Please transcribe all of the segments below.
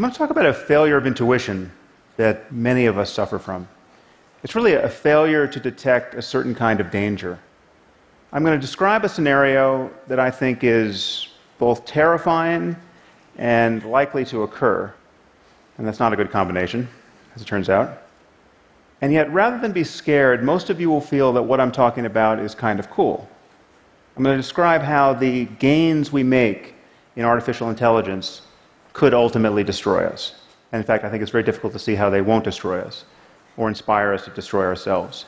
I'm going to talk about a failure of intuition that many of us suffer from. It's really a failure to detect a certain kind of danger. I'm going to describe a scenario that I think is both terrifying and likely to occur. And that's not a good combination, as it turns out. And yet, rather than be scared, most of you will feel that what I'm talking about is kind of cool. I'm going to describe how the gains we make in artificial intelligence could ultimately destroy us. And in fact, I think it's very difficult to see how they won't destroy us or inspire us to destroy ourselves.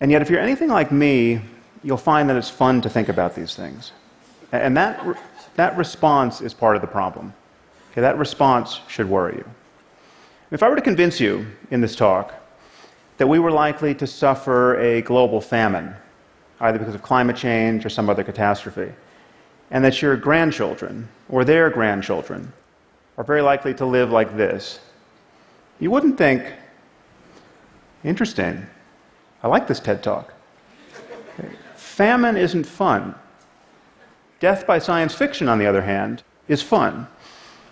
And yet, if you're anything like me, you'll find that it's fun to think about these things. And that, that response is part of the problem. Okay, that response should worry you. If I were to convince you in this talk that we were likely to suffer a global famine, either because of climate change or some other catastrophe, and that your grandchildren or their grandchildren are very likely to live like this, you wouldn't think, interesting, I like this TED talk. Famine isn't fun. Death by science fiction, on the other hand, is fun.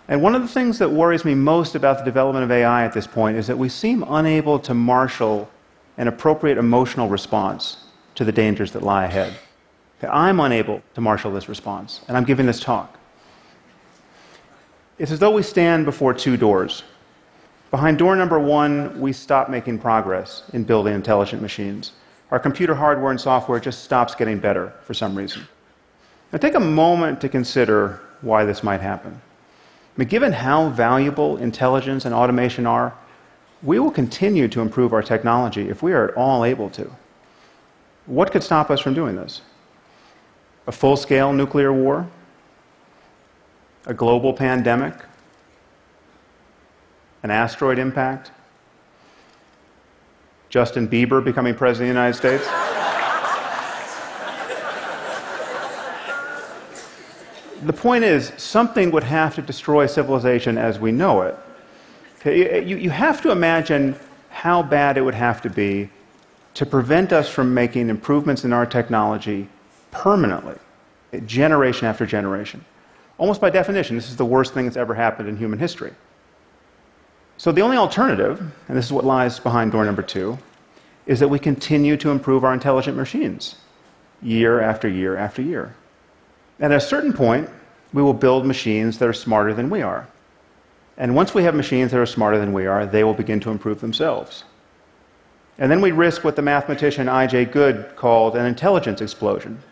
And one of the things that worries me most about the development of AI at this point is that we seem unable to marshal an appropriate emotional response to the dangers that lie ahead. I'm unable to marshal this response, and I'm giving this talk. It's as though we stand before two doors. Behind door number one, we stop making progress in building intelligent machines. Our computer hardware and software just stops getting better for some reason. Now, take a moment to consider why this might happen. I mean, given how valuable intelligence and automation are, we will continue to improve our technology if we are at all able to. What could stop us from doing this? A full scale nuclear war? A global pandemic? An asteroid impact? Justin Bieber becoming president of the United States? the point is, something would have to destroy civilization as we know it. You, you have to imagine how bad it would have to be to prevent us from making improvements in our technology permanently, generation after generation. Almost by definition, this is the worst thing that's ever happened in human history. So the only alternative, and this is what lies behind door number two, is that we continue to improve our intelligent machines year after year after year. And at a certain point, we will build machines that are smarter than we are. And once we have machines that are smarter than we are, they will begin to improve themselves. And then we risk what the mathematician I.J. Good called an intelligence explosion,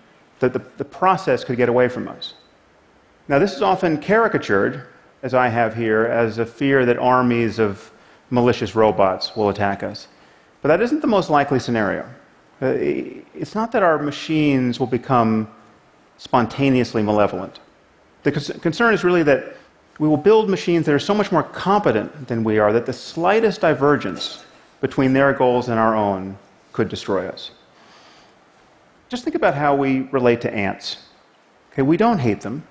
that the, the process could get away from us. Now, this is often caricatured, as I have here, as a fear that armies of malicious robots will attack us. But that isn't the most likely scenario. Uh, it's not that our machines will become spontaneously malevolent. The concern is really that we will build machines that are so much more competent than we are that the slightest divergence between their goals and our own could destroy us. Just think about how we relate to ants. Okay, we don't hate them.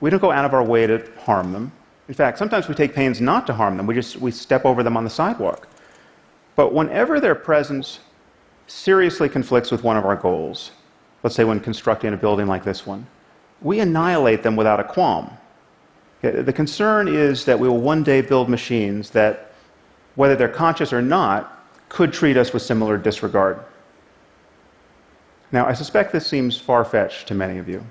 We don't go out of our way to harm them. In fact, sometimes we take pains not to harm them. We just we step over them on the sidewalk. But whenever their presence seriously conflicts with one of our goals, let's say when constructing a building like this one, we annihilate them without a qualm. The concern is that we will one day build machines that whether they're conscious or not, could treat us with similar disregard. Now, I suspect this seems far fetched to many of you.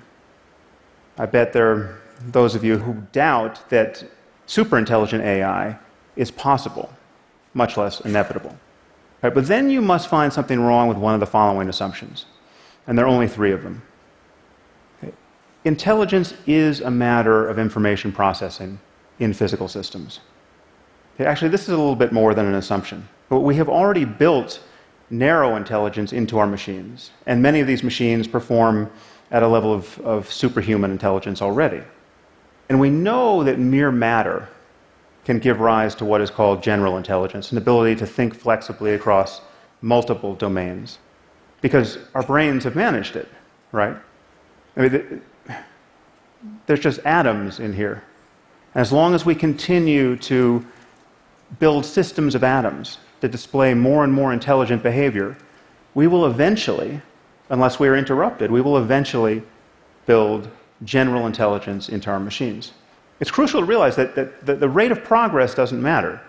I bet there are those of you who doubt that superintelligent AI is possible, much less inevitable. Right, but then you must find something wrong with one of the following assumptions, and there are only three of them. Okay. Intelligence is a matter of information processing in physical systems. Actually, this is a little bit more than an assumption. But we have already built narrow intelligence into our machines, and many of these machines perform at a level of, of superhuman intelligence already. And we know that mere matter can give rise to what is called general intelligence, an ability to think flexibly across multiple domains, because our brains have managed it, right? I mean, there's just atoms in here. And as long as we continue to build systems of atoms that display more and more intelligent behavior, we will eventually, unless we are interrupted, we will eventually build general intelligence into our machines. It's crucial to realize that, that, that the rate of progress doesn't matter.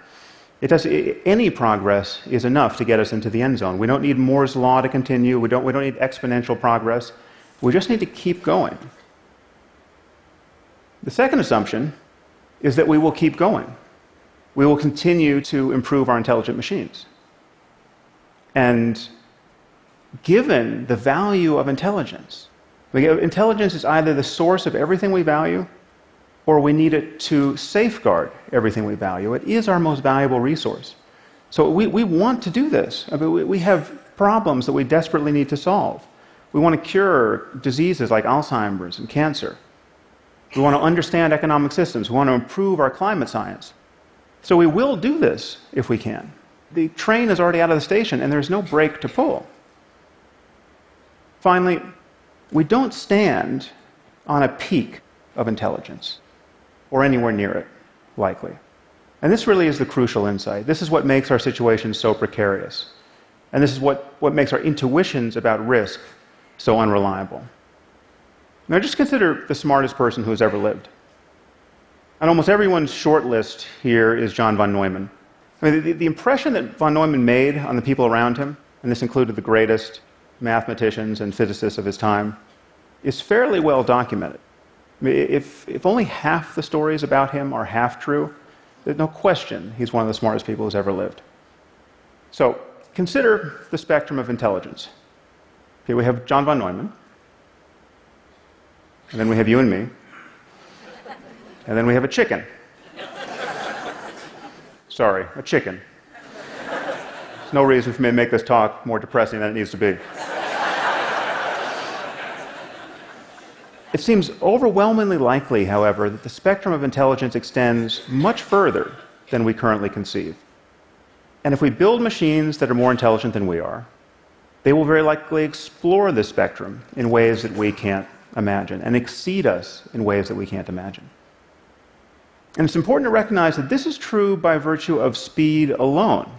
It does, any progress is enough to get us into the end zone. We don't need Moore's law to continue. We don't, we don't need exponential progress. We just need to keep going. The second assumption is that we will keep going. We will continue to improve our intelligent machines. And given the value of intelligence, uh, intelligence is either the source of everything we value or we need it to safeguard everything we value. It is our most valuable resource. So we, we want to do this. I mean, we, we have problems that we desperately need to solve. We want to cure diseases like Alzheimer's and cancer. We want to understand economic systems. We want to improve our climate science. So we will do this if we can. The train is already out of the station and there's no brake to pull. Finally, we don't stand on a peak of intelligence or anywhere near it, likely. And this really is the crucial insight. This is what makes our situation so precarious. And this is what, what makes our intuitions about risk so unreliable. Now, just consider the smartest person who has ever lived. On almost everyone's short list here is John von Neumann. I mean, the, the impression that von Neumann made on the people around him, and this included the greatest mathematicians and physicists of his time, is fairly well documented. I mean, If, if only half the stories about him are half true, there's no question he's one of the smartest people who's ever lived. So consider the spectrum of intelligence. Okay, we have John von Neumann, and then we have you and me, and then we have a chicken. Sorry, a chicken. There's no reason for me to make this talk more depressing than it needs to be. It seems overwhelmingly likely, however, that the spectrum of intelligence extends much further than we currently conceive. And if we build machines that are more intelligent than we are, they will very likely explore this spectrum in ways that we can't imagine and exceed us in ways that we can't imagine. And it's important to recognize that this is true by virtue of speed alone.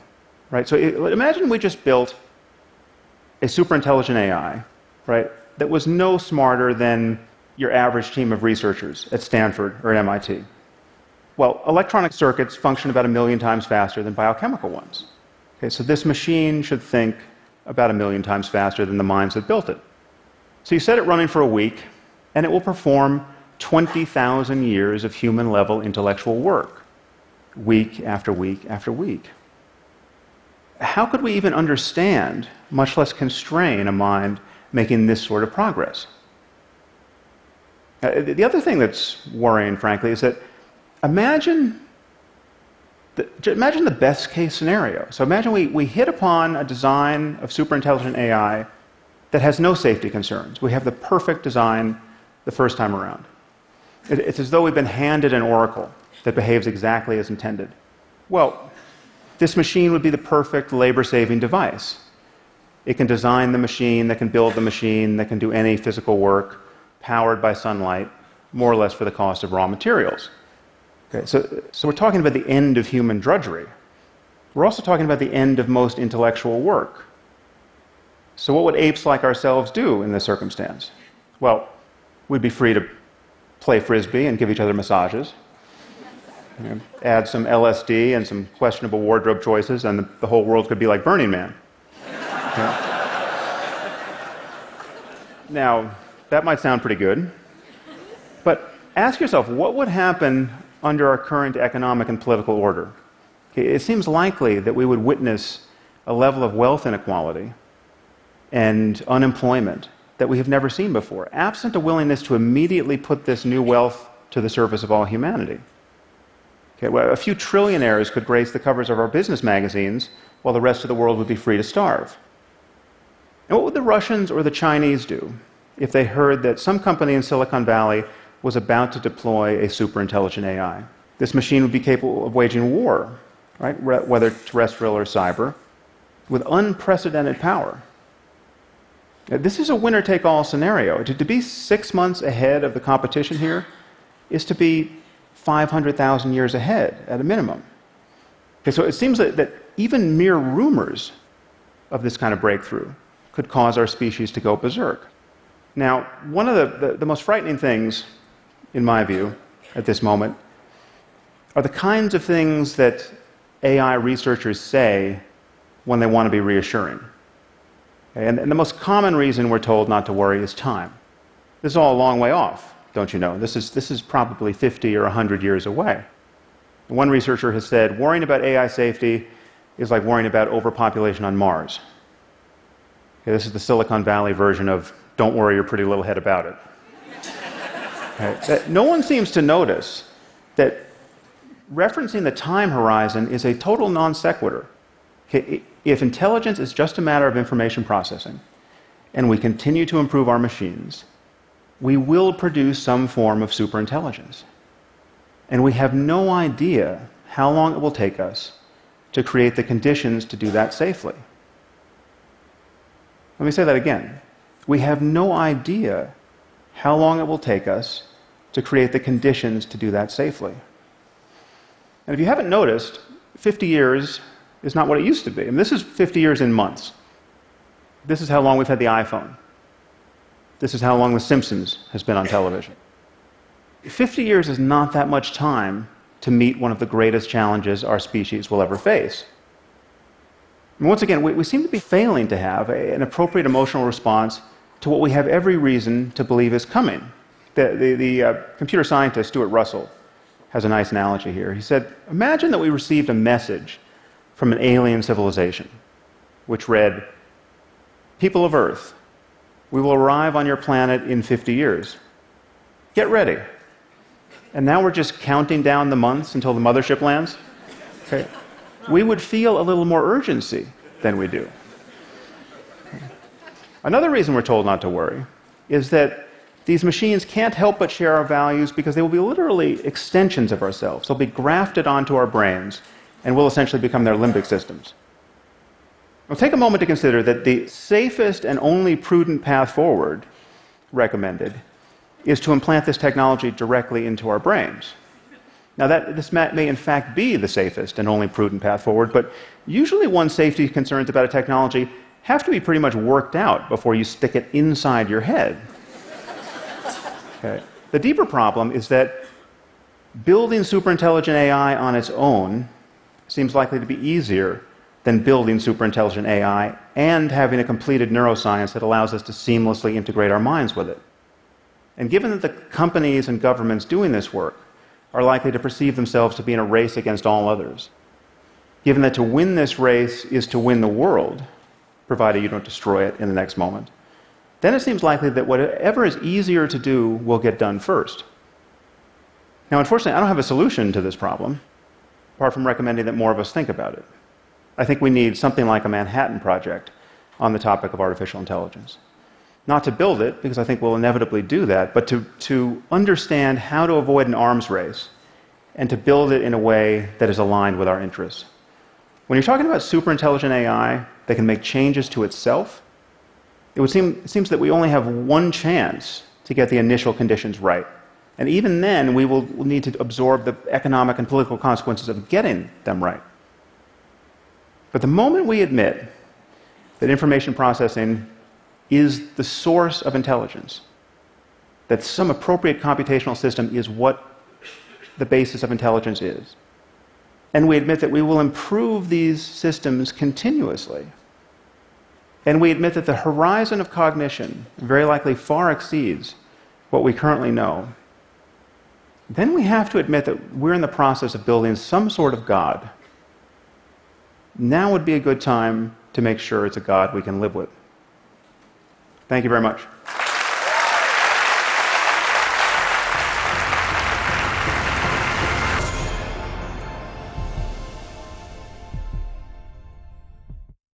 Right? So imagine we just built a super intelligent AI, right, that was no smarter than your average team of researchers at Stanford or at MIT? Well, electronic circuits function about a million times faster than biochemical ones. Okay, so this machine should think about a million times faster than the minds that built it. So you set it running for a week, and it will perform 20,000 years of human level intellectual work, week after week after week. How could we even understand, much less constrain, a mind making this sort of progress? Uh, the other thing that's worrying, frankly, is that imagine the, imagine the best case scenario. So imagine we, we hit upon a design of superintelligent AI that has no safety concerns. We have the perfect design the first time around. It, it's as though we've been handed an oracle that behaves exactly as intended. Well, this machine would be the perfect labor saving device. It can design the machine, that can build the machine, that can do any physical work powered by sunlight, more or less for the cost of raw materials. Okay, so, so we're talking about the end of human drudgery. We're also talking about the end of most intellectual work. So, what would apes like ourselves do in this circumstance? Well, we'd be free to play frisbee and give each other massages. You know, add some LSD and some questionable wardrobe choices, and the, the whole world could be like Burning Man. Now, that might sound pretty good. But ask yourself what would happen under our current economic and political order? Okay, it seems likely that we would witness a level of wealth inequality and unemployment that we have never seen before, absent a willingness to immediately put this new wealth to the service of all humanity. Okay, well, a few trillionaires could grace the covers of our business magazines while the rest of the world would be free to starve. And what would the Russians or the Chinese do if they heard that some company in Silicon Valley was about to deploy a superintelligent AI. This machine would be capable of waging war, right, whether terrestrial or cyber, with unprecedented power. This is a winner take all scenario. To, to, be six months ahead of the competition here is to be 500,000 years ahead at a minimum. Okay, so it seems that, that even mere rumors of this kind of breakthrough could cause our species to go berserk. Now, one of the, the, the most frightening things, in my view, at this moment are the kinds of things that AI researchers say when they want to be reassuring. And, and the most common reason we're told not to worry is time. This is all a long way off, don't you know? This is, this is probably 50 or 100 years away. One researcher has said worrying about AI safety is like worrying about overpopulation on Mars. Okay, this is the Silicon Valley version of don't worry your pretty little head about it. no one seems to notice that referencing the time horizon is a total non sequitur. Okay, if intelligence is just a matter of information processing, and we continue to improve our machines, we will produce some form of superintelligence. And we have no idea how long it will take us to create the conditions to do that safely. Let me say that again. We have no idea how long it will take us to create the conditions to do that safely. And if you haven't noticed, 50 years is not what it used to be. I mean, this is 50 years in months. This is how long we've had the iPhone. This is how long The Simpsons has been on television. 50 years is not that much time to meet one of the greatest challenges our species will ever face. And once again, we, we seem to be failing to have a, an appropriate emotional response to what we have every reason to believe is coming. The, the, the uh, computer scientist Stuart Russell has a nice analogy here. He said, Imagine that we received a message from an alien civilization, which read, People of Earth, we will arrive on your planet in 50 years. Get ready. And now we're just counting down the months until the mothership lands. Okay. We would feel a little more urgency than we do. Another reason we're told not to worry is that these machines can't help but share our values because they will be literally extensions of ourselves. They'll be grafted onto our brains and will essentially become their limbic systems. Now, take a moment to consider that the safest and only prudent path forward recommended is to implant this technology directly into our brains. Now, that, this may in fact be the safest and only prudent path forward, but usually one's safety concerns about a technology have to be pretty much worked out before you stick it inside your head. Okay. The deeper problem is that building superintelligent AI on its own seems likely to be easier than building superintelligent AI and having a completed neuroscience that allows us to seamlessly integrate our minds with it. And given that the companies and governments doing this work are likely to perceive themselves to be in a race against all others, given that to win this race is to win the world, provided you don't destroy it in the next moment, then it seems likely that whatever is easier to do will get done first. Now, unfortunately, I don't have a solution to this problem apart from recommending that more of us think about it. I think we need something like a Manhattan Project on the topic of artificial intelligence. Not to build it, because I think we'll inevitably do that, but to, to understand how to avoid an arms race and to build it in a way that is aligned with our interests. When you're talking about superintelligent AI that can make changes to itself, it would seem it seems that we only have one chance to get the initial conditions right. And even then, we will need to absorb the economic and political consequences of getting them right. But the moment we admit that information processing is the source of intelligence, that some appropriate computational system is what the basis of intelligence is, and we admit that we will improve these systems continuously, and we admit that the horizon of cognition very likely far exceeds what we currently know, then we have to admit that we're in the process of building some sort of God. Now would be a good time to make sure it's a God we can live with. Thank you very much.